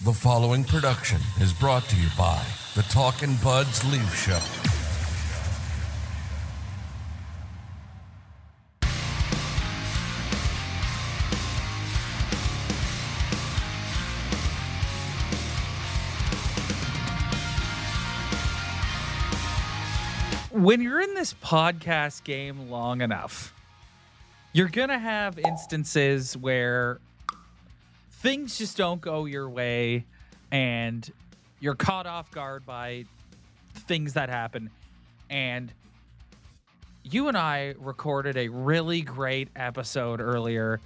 The following production is brought to you by the Talkin' Buds Leaf Show. when you're in this podcast game long enough, you're going to have instances where things just don't go your way and you're caught off guard by things that happen. And you and I recorded a really great episode earlier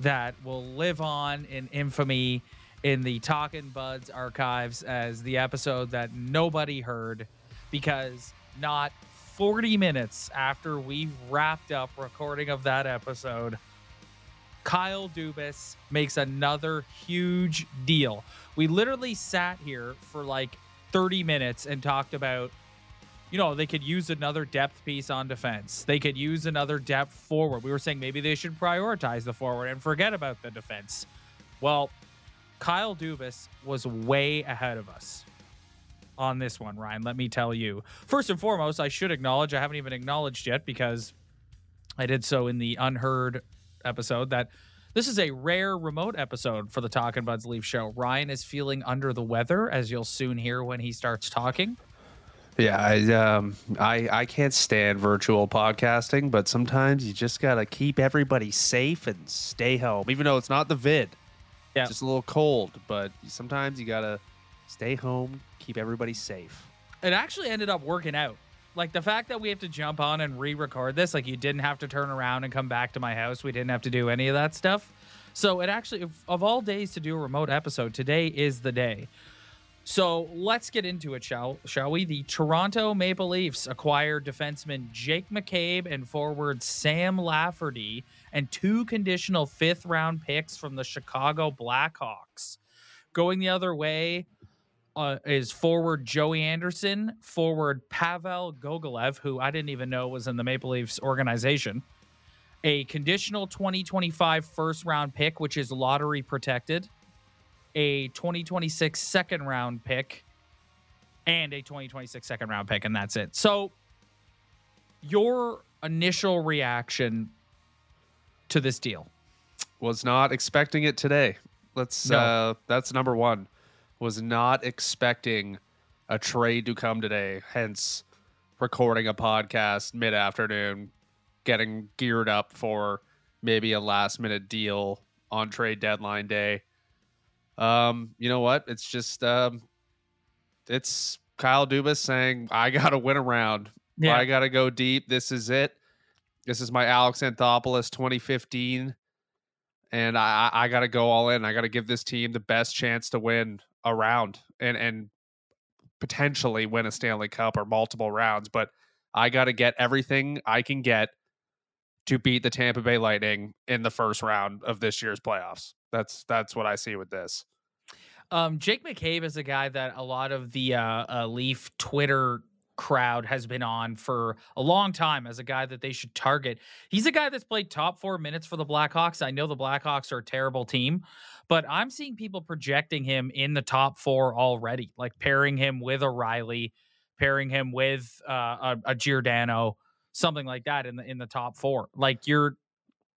that will live on in infamy in the Talking Buds archives as the episode that nobody heard because not 40 minutes after we wrapped up recording of that episode, Kyle Dubas makes another huge deal. We literally sat here for like 30 minutes and talked about, you know, they could use another depth piece on defense. They could use another depth forward. We were saying maybe they should prioritize the forward and forget about the defense. Well, Kyle Dubas was way ahead of us on this one, Ryan. Let me tell you. First and foremost, I should acknowledge, I haven't even acknowledged yet because I did so in the unheard episode that this is a rare remote episode for the Talking Buds Leaf show. Ryan is feeling under the weather, as you'll soon hear when he starts talking. Yeah, I um I I can't stand virtual podcasting, but sometimes you just gotta keep everybody safe and stay home, even though it's not the vid. Yeah. just a little cold, but sometimes you gotta stay home, keep everybody safe. It actually ended up working out. Like the fact that we have to jump on and re-record this, like you didn't have to turn around and come back to my house. We didn't have to do any of that stuff. So it actually, of- all days to do a remote episode, today is the day. So let's get into it, shall shall we? The Toronto Maple Leafs acquired defenseman Jake McCabe and forward Sam Lafferty and two conditional fifth round picks from the Chicago Blackhawks. Going the other way uh, is forward Joey Anderson, forward Pavel Gogolev, who I didn't even know was in the Maple Leafs organization, a conditional 2025 first round pick, which is lottery protected, a 2026 second round pick, and a 2026 second round pick, and that's it. So, your initial reaction to this deal? Was not expecting it today. Let's No. uh that's number one. Was not expecting a trade to come today, hence recording a podcast mid afternoon, getting geared up for maybe a last minute deal on trade deadline day. Um, you know what? It's just um it's Kyle Dubas saying, I gotta win around. I gotta go deep. This is it. This is my Alex Anthopoulos 2015. And I, I I gotta go all in. I gotta give this team the best chance to win a round and and potentially win a Stanley Cup or multiple rounds. But I gotta get everything I can get to beat the Tampa Bay Lightning in the first round of this year's playoffs. That's that's what I see with this. Um, Jake McCabe is a guy that a lot of the uh, uh, Leaf Twitter crowd has been on for a long time as a guy that they should target. He's a guy that's played top four minutes for the Blackhawks. I know the Blackhawks are a terrible team, but I'm seeing people projecting him in the top four already, like pairing him with O'Reilly, pairing him with uh, a, a Giordano, something like that in the in the top four. Like your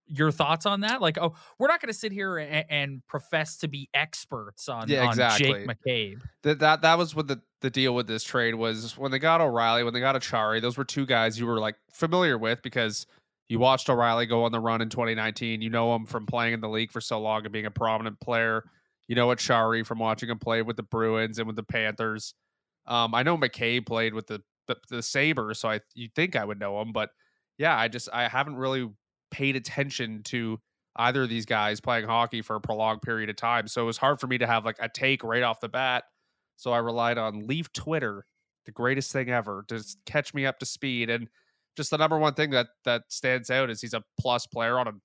your thoughts on that? Like, oh, we're not going to sit here and, and profess to be experts on, Yeah, on exactly. Jake McCabe. that that that was what the the deal with this trade was when they got O'Reilly, when they got Acciari, those were two guys you were like familiar with because you watched O'Reilly go on the run in 2019. You know him from playing in the league for so long and being a prominent player. You know Acciari from watching him play with the Bruins and with the Panthers. Um, I know McCabe played with the the, the Sabres, so I you think I would know him, but yeah, I just I haven't really paid attention to either of these guys playing hockey for a prolonged period of time. So it was hard for me to have like a take right off the bat. So I relied on Leaf Twitter, the greatest thing ever, to catch me up to speed. And just the number one thing that that stands out is he's a plus player on an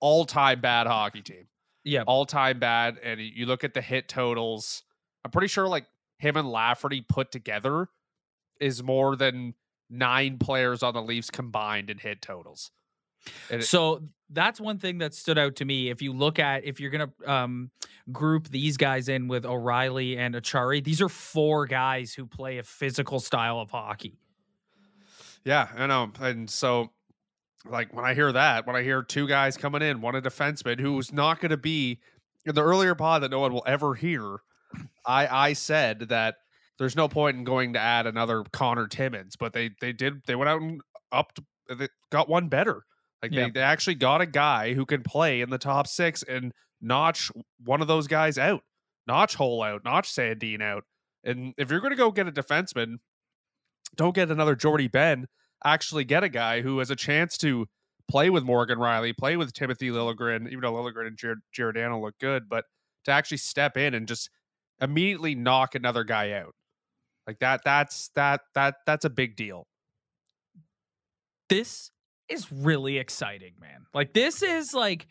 all-time bad hockey team. Yeah. All-time bad. And you look at the hit totals. I'm pretty sure like him and Lafferty put together is more than nine players on the Leafs combined in hit totals. It- So that's one thing that stood out to me. If you look at if you're gonna um, group these guys in with O'Reilly and Acciari, these are four guys who play a physical style of hockey. Yeah, I know. And so, like, when I hear that, when I hear two guys coming in, one a defenseman who's not going to be in the earlier pod that no one will ever hear, I I said that there's no point in going to add another Connor Timmins, but they they did they went out and up they got one better. Like Yeah. they, they actually got a guy who can play in the top six and notch one of those guys out, notch Holl out, notch Sandin out. And if you're going to go get a defenseman, don't get another Jordie Benn. Actually, get a guy who has a chance to play with Morgan Rielly, play with Timothy Liljegren, even though Liljegren and Jared, Giordano look good, but to actually step in and just immediately knock another guy out like that. That's that that that's a big deal. This is really exciting, man. Like this is like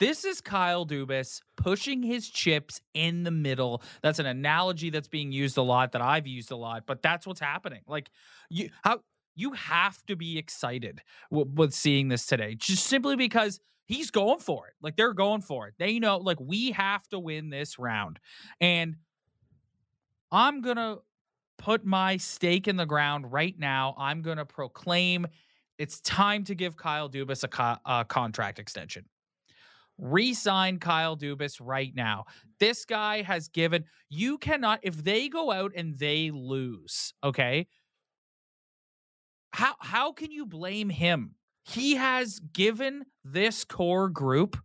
this is Kyle Dubas pushing his chips in the middle. That's an analogy that's being used a lot that I've used a lot, but that's what's happening. Like you how you have to be excited w- with seeing this today just simply because he's going for it. Like they're going for it. They know like we have to win this round. And I'm going to put my stake in the ground right now. I'm going to proclaim it's time to give Kyle Dubas a, co- a contract extension. Resign Kyle Dubas right now. This guy has given, you cannot, if they go out and they lose, okay? How how can you blame him? He has given this core group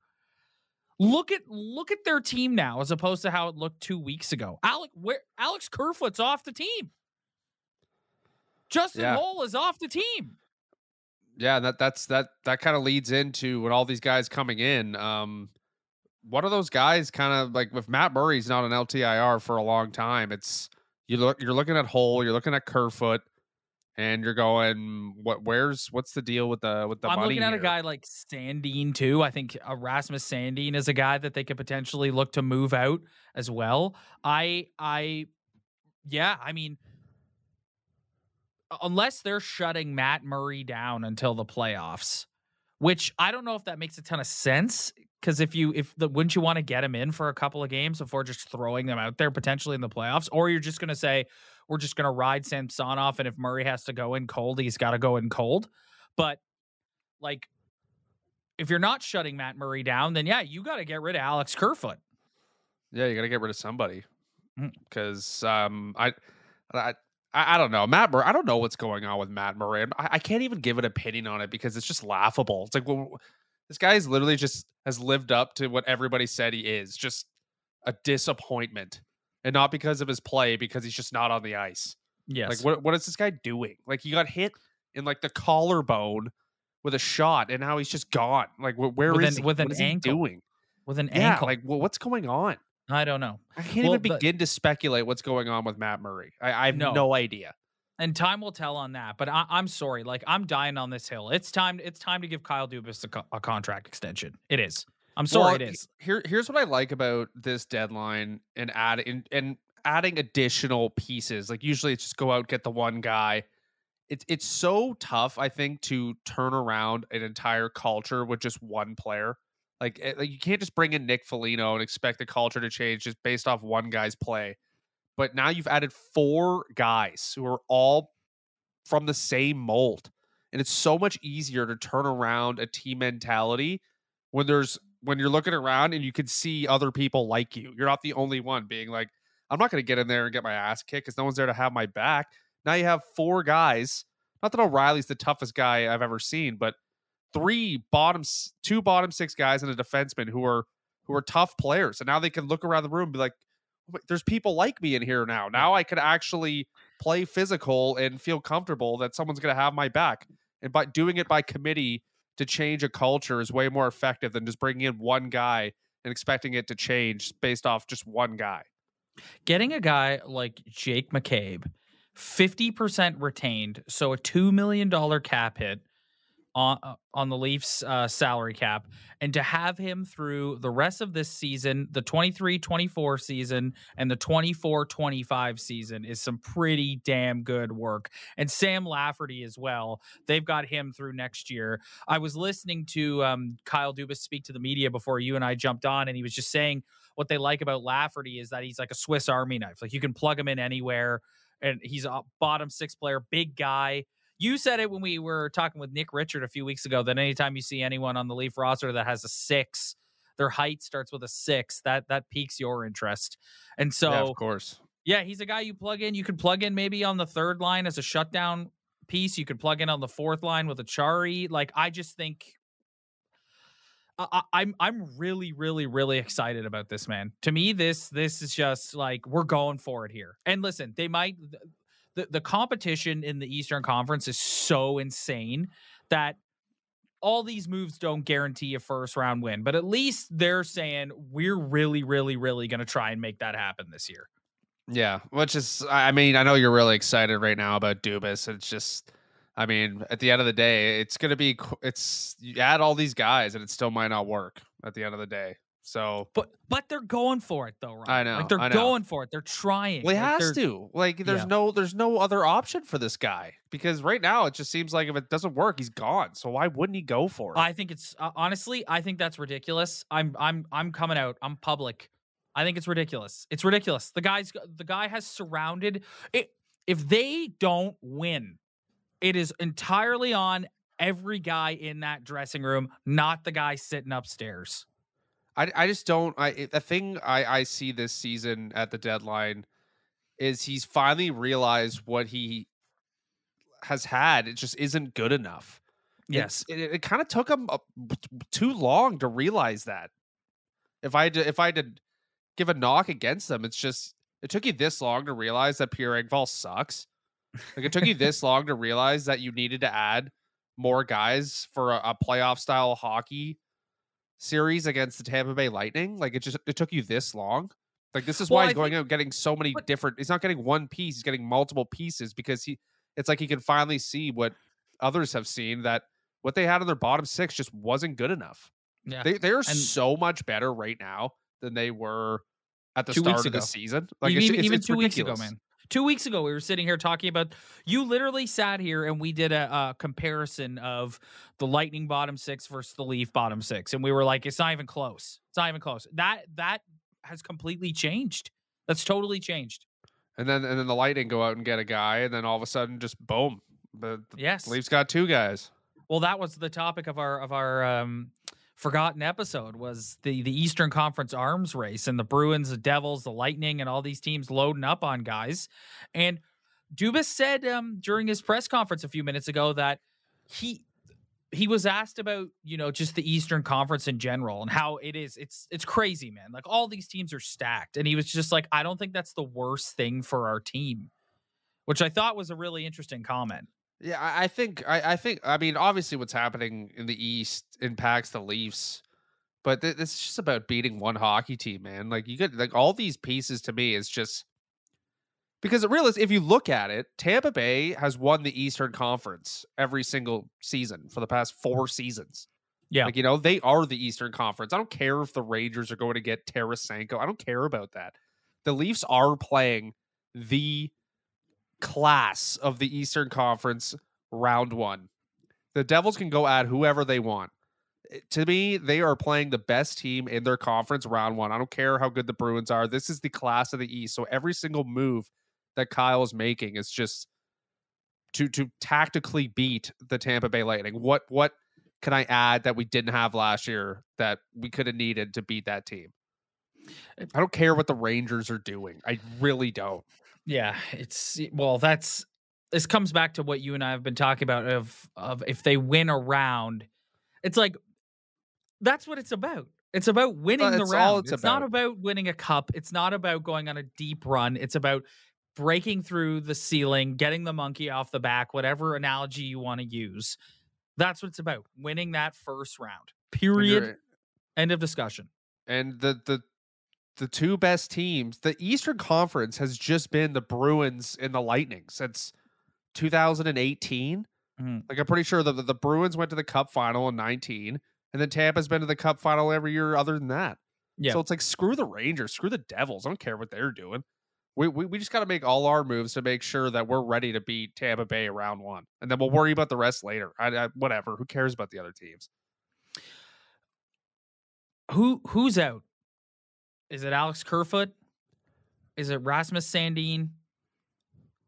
Look at look at their team now as opposed to how it looked two weeks ago. Alex where Alex Kerfoot's off the team. Justin Yeah. Holl is off the team. Yeah, that that's that that kind of leads into when all these guys coming in. Um, one of those guys kind of like with Matt Murray's not an LTIR for a long time. It's you look you're looking at Holl, you're looking at Kerfoot, and you're going, what? Where's what's the deal with the with the I'm looking at a guy like Sandin too. I think Erasmus Sandine is a guy that they could potentially look to move out as well. I I yeah, I mean unless they're shutting Matt Murray down until the playoffs, which I don't know if that makes a ton of sense because if you if the wouldn't you want to get him in for a couple of games before just throwing them out there potentially in the playoffs or you're just going to say we're just going to ride Samsonov and if Murray has to go in cold he's got to go in cold but like if you're not shutting Matt Murray down then yeah you got to get rid of Alex Kerfoot Yeah, you got to get rid of somebody Mm. because um, I, I, I don't know Matt Murray. I don't know what's going on with Matt Murray. I, I can't even give an opinion on it because it's just laughable. It's like well, this guy's literally just has lived up to what everybody said he is, just a disappointment, and not because of his play, because he's just not on the ice. yes Like what what is this guy doing? Like he got hit in like the collarbone with a shot, and now he's just gone. Like wh- where is With an- he? with an is he ankle. doing? with an Yeah, ankle like well, what's going on? I don't know I can't Well, even but- begin to speculate what's going on with Matt Murray. I, I have No. no. idea. and time will tell on that. But I, I'm sorry, like I'm dying on this hill. It's time. It's time to give Kyle Dubas a, co- a contract extension. It is. I'm sorry, Well, it is. Here, here's what I like about this deadline and add and, and adding additional pieces. Like usually, it's just go out get the one guy. It's it's so tough, I think, to turn around an entire culture with just one player. Like, eh, like you can't just bring in Nick Foligno and expect the culture to change just based off one guy's play. But now you've added four guys who are all from the same mold, and it's so much easier to turn around a team mentality when there's when you're looking around and you can see other people like you. You're not the only one being like, I'm not going to get in there and get my ass kicked because no one's there to have my back. Now you have four guys. Not that O'Reilly's the toughest guy I've ever seen, but three bottom, two bottom six guys and a defenseman who are who are tough players. And now they can look around the room and be like, oh, there's people like me in here now. Now I could actually play physical and feel comfortable that someone's going to have my back. And by doing it by committee to change a culture is way more effective than just bringing in one guy and expecting it to change based off just one guy. Getting a guy like Jake McCabe, 50% retained, so a $2 million cap hit on uh, on the Leafs uh, salary cap and to have him through the rest of this season, the 23-24 season and the 24-25 season is some pretty damn good work. And Sam Lafferty as well. They've got him through next year. I was listening to um, Kyle Dubas speak to the media before you and I jumped on and he was just saying what they like about Lafferty is that he's like a Swiss Army knife. Like you can plug him in anywhere and he's a bottom six player, big guy you said it when we were talking with Nick Richard a few weeks ago that anytime you see anyone on the Leaf roster that has a six, their height starts with a six, that that piques your interest. And so, yeah, of course, yeah, he's a guy you plug in. You could plug in maybe on the third line as a shutdown piece. You could plug in on the fourth line with Acciari. Like I just think. I, I'm I'm really really really excited about this man. To me, this this is just like we're going for it here. And listen, they might the, the competition in the Eastern Conference is so insane that all these moves don't guarantee a first round win, but at least they're saying we're really, really, really going to try and make that happen this year. Yeah, which is, I mean, I know you're really excited right now about Dubas. It's just, I mean, at the end of the day, it's going to be, it's, you add all these guys and it still might not work at the end of the day. So, but but they're going for it though, right? I know. Like they're know. going for it. They're trying. Well, he like has to. Like, there's yeah. no, there's no other option for this guy because right now it just seems like if it doesn't work, he's gone. So why wouldn't he go for it? I think it's uh, honestly, I think that's ridiculous. I'm, I'm, I'm coming out. I'm public. I think it's ridiculous. It's ridiculous. The guy's, the guy has surrounded it. If they don't win, it is entirely on every guy in that dressing room, not the guy sitting upstairs. I, I just don't. I the thing I, I see this season at the deadline is he's finally realized what he has had. It just isn't good enough. Yes, it's, it, it kind of took him too long to realize that. If I did, if I did give a knock against them, it's just it took you this long to realize that Pierre Engvall sucks. Like it took you this long to realize that you needed to add more guys for a, a playoff style hockey series against the Tampa Bay Lightning. Like it just it took you this long. Like this is Well, why I he's going think- out getting so many but- different. He's not getting one piece. He's getting multiple pieces because he. It's like he can finally see what others have seen that what they had on their bottom six just wasn't good enough. yeah. They they are And- so much better right now than they were at the start of the season. Like even it's, it's, even it's two weeks ago, man. Two weeks ago, we were sitting here talking about. You literally sat here and we did a, a comparison of the Lightning bottom six versus the Leaf bottom six, and we were like, it's not even close. It's not even close. That that has completely changed. That's totally changed. And then and then the Lightning go out and get a guy, and then all of a sudden, just boom, the, the Yes. Leafs got two guys. Well, that was the topic of our of our um, forgotten episode was the the Eastern Conference arms race and the Bruins, the Devils, the Lightning, and all these teams loading up on guys. And Dubas said um, during his press conference a few minutes ago that he he was asked about you know just the Eastern Conference in general and how it is it's it's crazy, man. Like all these teams are stacked, and he was just like, I don't think that's the worst thing for our team, which I thought was a really interesting comment. Yeah, I, I think I, I think I mean obviously what's happening in the East impacts the Leafs, but th- is just about beating one hockey team, man. Like you get like all these pieces to me is just because it really if you look at it, Tampa Bay has won the Eastern Conference every single season for the past four seasons. Yeah. Like, you know, they are the Eastern Conference. I don't care if the Rangers are going to get Tarasenko. I don't care about that. The Leafs are playing the class of the Eastern Conference round one. The Devils can go at whoever they want. Eh, To me, they are playing the best team in their conference round one. I don't care how good the Bruins are. This is the class of the East. So every single move that Kyle is making is just to to tactically beat the Tampa Bay Lightning. What what can I add that we didn't have last year that we could have needed to beat that team? I don't care what the Rangers are doing. I really don't. Yeah, it's well, that's this comes back to what you and I have been talking about of of if they win a round, it's like that's what it's about. It's about winning the it's all round. it's It's, not about. about winning a cup. It's not about going on a deep run. It's about breaking through the ceiling, getting the monkey off the back, whatever analogy you want to use. That's what it's about. Winning that first round. Period. End of discussion. and the the the two best teams the eastern conference has just been the bruins and the lightning since 2018 Mhm. Like I'm pretty sure the the Bruins went to the Cup final in 19, and then Tampa's been to the Cup final every year other than that. Yeah. So it's like screw the Rangers, screw the Devils. I don't care what they're doing. We we, we just got to make all our moves to make sure that we're ready to beat Tampa Bay round one, and then we'll worry about the rest later. I, I, whatever. Who cares about the other teams? Who who's out? Is it Alex Kerfoot? Is it Rasmus Sandin?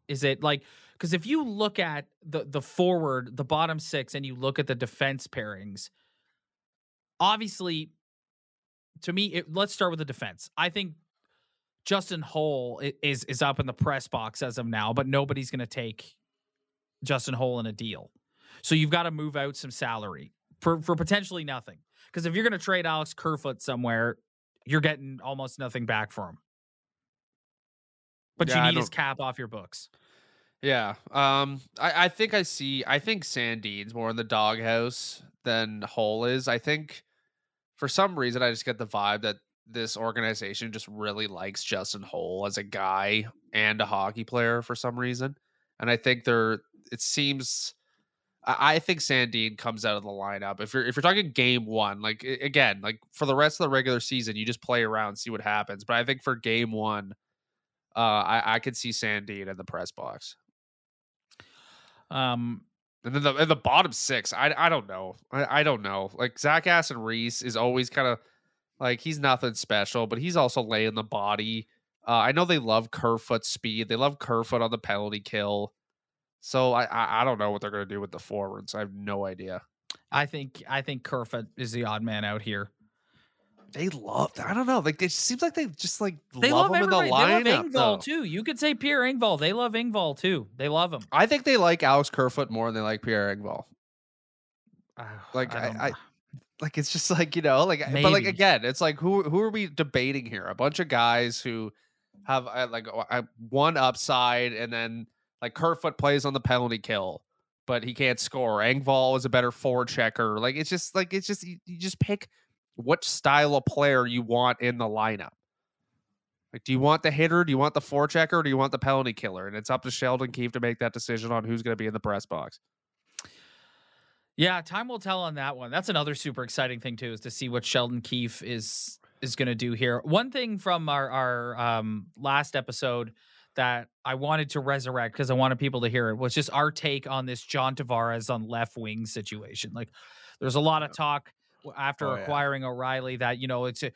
Is it like because if you look at the the forward, the bottom six, and you look at the defense pairings, obviously, to me, it, let's start with the defense. I think Justin Holl is is up in the press box as of now, but nobody's going to take Justin Holl in a deal. So you've got to move out some salary for for potentially nothing. Because if you're going to trade Alex Kerfoot somewhere, you're getting almost nothing back for him. But Yeah, you need his cap off your books. Yeah. Um. I, I think I see. I think Sandin's more in the doghouse than Holl is. I think for some reason I just get the vibe that this organization just really likes Justin Holl as a guy and a hockey player for some reason, and I think they're. It seems. I think Sandin comes out of the lineup. If you're if you're talking game one, like again, like for the rest of the regular season, you just play around, see what happens. But I think for game one, uh, I I could see Sandin in the press box. Um, And then the and the bottom six, I I don't know. I, I don't know. Like Zach Aston Reese is always kind of like he's nothing special, but he's also laying the body. Uh, I know they love Kerfoot speed. They love Kerfoot on the penalty kill. So I, I I don't know what they're gonna do with the forwards. I have no idea. I think I think Kerfoot is the odd man out here. They love. I don't know. Like it seems like they just like They love, love, him in the everybody. They love lineup. Engvall though. too. You could say Pierre Engvall. They love Engvall too. They love him. I think they like Alex Kerfoot more than they like Pierre Engvall. Like, I- don't I- like it's just like you know like but like again it's like who who are we debating here a bunch of guys who have uh, like uh, one upside and then like Kerfoot plays on the penalty kill but he can't score. Engvall is a better forward checker. Like it's just like it's just you, you just pick what style of player you want in the lineup. Like do you want the hitter? Do you want the forechecker or do you want the penalty killer? And it's up to Sheldon Keefe to make that decision on who's going to be in the press box. Yeah, time will tell on that one. That's another super exciting thing too, is to see what Sheldon Keefe is is going to do here. One thing from our our um, last episode that I wanted to resurrect because I wanted people to hear it was just our take on this John Tavares on left wing situation. Like, there's a lot of talk after Oh, yeah. acquiring O'Reilly that you know it's a,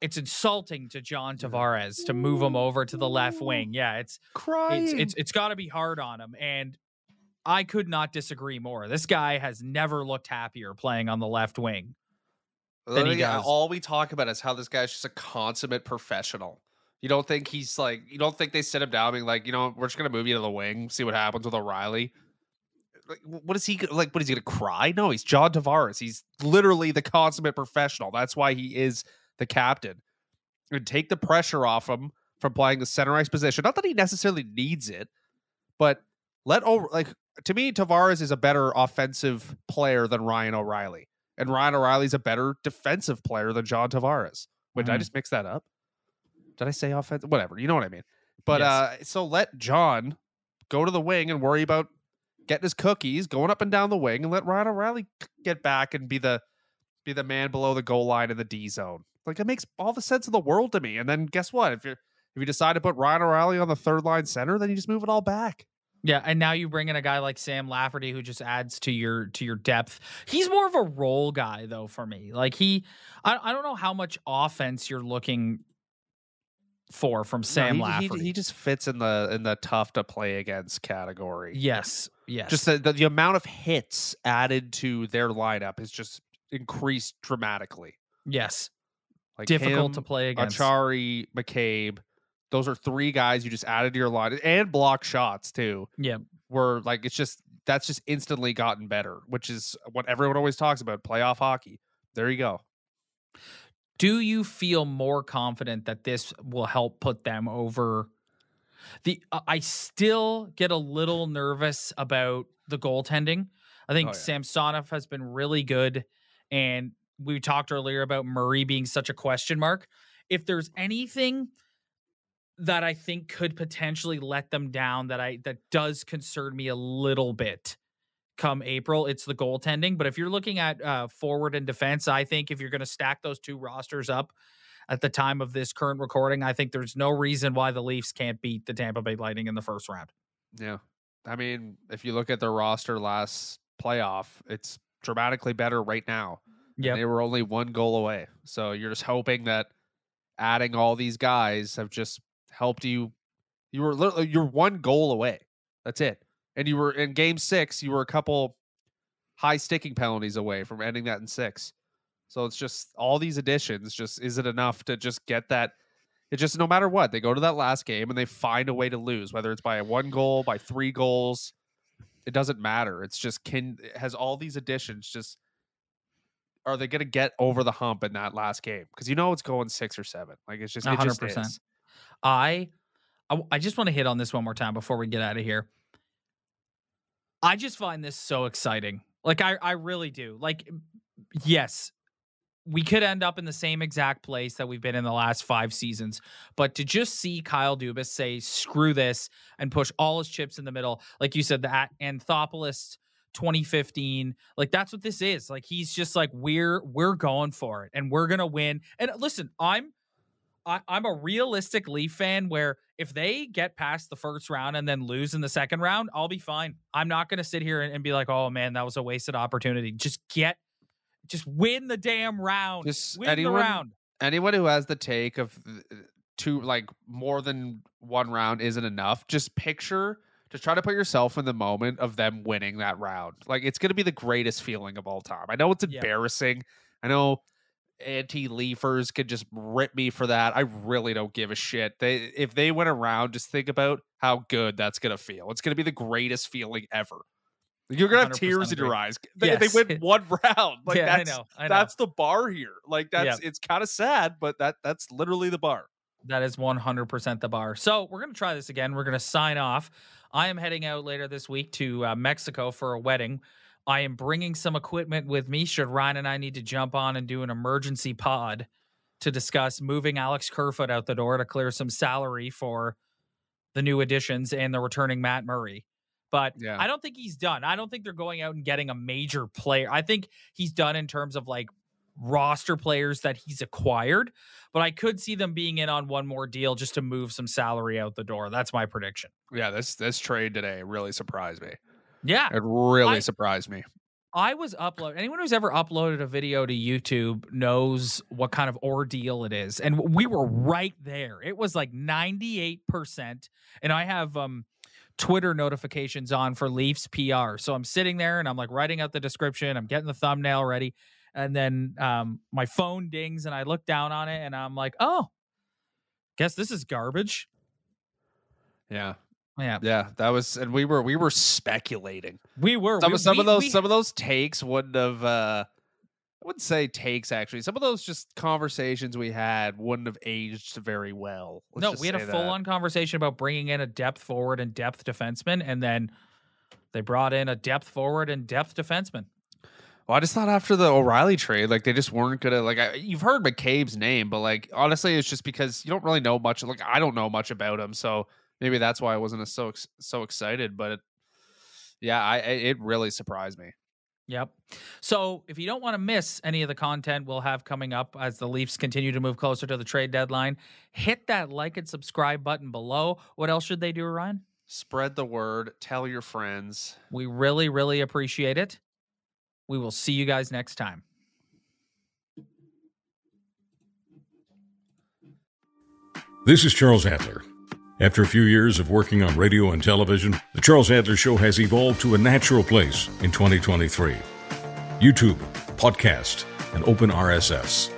it's insulting to John mm. Tavares to move him over to the left mm. wing. Yeah, it's crying it's it's it's got to be hard on him and I could not disagree more. This guy has never looked happier playing on the left wing. than he uh, does. All we talk about is how this guy's just a consummate professional. You don't think he's like, you don't think they sit him down being like, you know, we're just gonna move you to the wing, see what happens with O'Reilly. Uh, like, what is he like? What is he gonna cry? No, he's John Tavares. He's literally the consummate professional. That's why he is the captain. And take the pressure off him from playing the center ice position. Not that he necessarily needs it, but let O like to me, Tavares is a better offensive player than Ryan O'Reilly and Ryan O'Reilly's a better defensive player than John Tavares. Wait, did I mm. just mix that up? Did I say offense? Whatever, you know what I mean. But Yes. uh so let John go to the wing and worry about getting his cookies, going up and down the wing, and let Ryan O'Reilly get back and be the be the man below the goal line in the D zone. Like it makes all the sense in the world to me. And then guess what? If you're if you decide to put Ryan O'Reilly on the third line center, then you just move it all back. Yeah, and now you bring in a guy like Sam Lafferty who just adds to your to your depth. He's more of a role guy though for me. Like he, I, I don't know how much offense you're looking for from Sam No, he- he, Lafferty. he just fits in the in the tough to play against category. yes, yes, just the, the, the amount of hits added to their lineup has just increased dramatically. yes, Like difficult to play against. Acciari, McCabe, those are three guys you just added to your line and block shots too. Yeah. were like it's just that's just instantly gotten better, which is what everyone always talks about playoff hockey. There you go. Do you feel more confident that this will help put them over the uh, i still get a little nervous about the goaltending i think Oh, yeah. samsonov has been really good and we talked earlier about murray being such a question mark if there's anything that i think could potentially let them down that i that does concern me a little bit come April, it's the goaltending. But if you're looking at uh, forward and defense, I think if you're going to stack those two rosters up at the time of this current recording, I think there's no reason why the Leafs can't beat the Tampa Bay Lightning in the first round. Yeah. I mean, if you look at their roster last playoff, it's dramatically better right now. Yeah. They were only one goal away. So you're just hoping that adding all these guys have just helped you. You were literally you're one goal away. That's it. And you were in game six, you were a couple high sticking penalties away from ending that in six. So it's just all these additions, just is it enough to just get that? It just no matter what, they go to that last game and they find a way to lose, whether it's by one goal, by three goals. It doesn't matter. It's just can has all these additions just are they going to get over the hump in that last game? Because you know it's going six or seven. Like it's just it just 100%. is. I, I I just want to hit on this one more time before we get out of here. I just find this so exciting. Like I I really do. Like yes, we could end up in the same exact place that we've been in the last 5 seasons, but to just see Kyle Dubas say screw this and push all his chips in the middle, like you said that Anthopoulos 2015 like that's what this is like he's just like we're we're going for it and we're gonna win and listen i'm I, I'm a realistic Leaf fan where if they get past the first round and then lose in the second round, I'll be fine. I'm not going to sit here and, and be like, oh man, that was a wasted opportunity. Just get, just win the damn round. Just win anyone- the round. anyone who has the take of uh, two like more than one round isn't enough just picture just try to put yourself in the moment of them winning that round like it's going to be the greatest feeling of all time i know it's Yeah. embarrassing i know anti-leafers could just rip me for that i really don't give a shit they if they went around just think about how good that's going to feel it's going to be the greatest feeling ever you're going to have 100% tears in your eyes they, they win one round like yeah, that's I know. I know. that's the bar here. Like that's it's kind of sad, but that that's literally the bar. That is 100% the bar. So we're going to try this again. We're going to sign off. I am heading out later this week to uh, Mexico for a wedding. I am bringing some equipment with me should Ryan and I need to jump on and do an emergency pod to discuss moving Alex Kerfoot out the door to clear some salary for the new additions and the returning Matt Murray. But Yeah. I don't think he's done. I don't think they're going out and getting a major player. I think he's done in terms of like roster players that he's acquired, but I could see them being in on one more deal just to move some salary out the door. That's my prediction. Yeah, this this trade today really surprised me. Yeah. It really I- surprised me. I was upload anyone who's ever uploaded a video to YouTube knows what kind of ordeal it is. And we were right there. It was like 98%. And I have um Twitter notifications on for Leafs PR. So I'm sitting there and I'm like writing out the description, I'm getting the thumbnail ready. And then um my phone dings and I look down on it and I'm like, "Oh, guess this is garbage." Yeah, Yeah. yeah, that was, and we were we were speculating. We were Some we- of some we- of those we- some of those takes wouldn't have. uh I wouldn't say takes actually. Some of those just conversations we had wouldn't have aged very well. Let's no, we had a full on conversation about bringing in a depth forward and depth defenseman, and then they brought in a depth forward and depth defenseman. Well, I just thought after the O'Reilly trade, like they just weren't gonna like. I, you've heard McCabe's name, but like honestly, it's just because you don't really know much. Like I don't know much about him, so maybe that's why I wasn't so so excited. But yeah, I I- it really surprised me. Yep. So if you don't want to miss any of the content we'll have coming up as the Leafs continue to move closer to the trade deadline, hit that like and subscribe button below. What else should they do, Ryan? Spread the word. Tell your friends. We really, really appreciate it. We will see you guys next time. This is Charles Adler. After a few years of working on radio and television, The Charles Adler Show has evolved to a natural place in 2023. YouTube, podcast, and open RSS.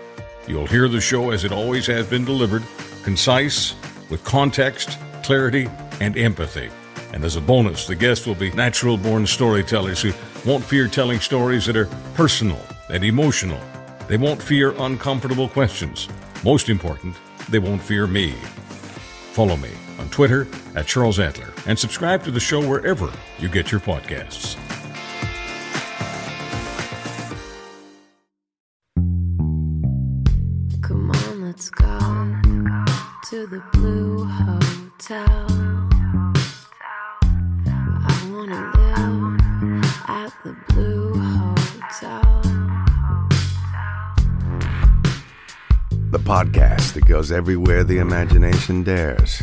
You'll hear the show as it always has been delivered, concise, with context, clarity, and empathy. And as a bonus, the guests will be natural born storytellers who won't fear telling stories that are personal and emotional. They won't fear uncomfortable questions. Most important, they won't fear me. Follow me on Twitter at Charles Adler and subscribe to the show wherever you get your podcasts. Come on, let's go to the blue hotel. I wanna live at the Blue Hotel. The podcast that goes everywhere the imagination dares.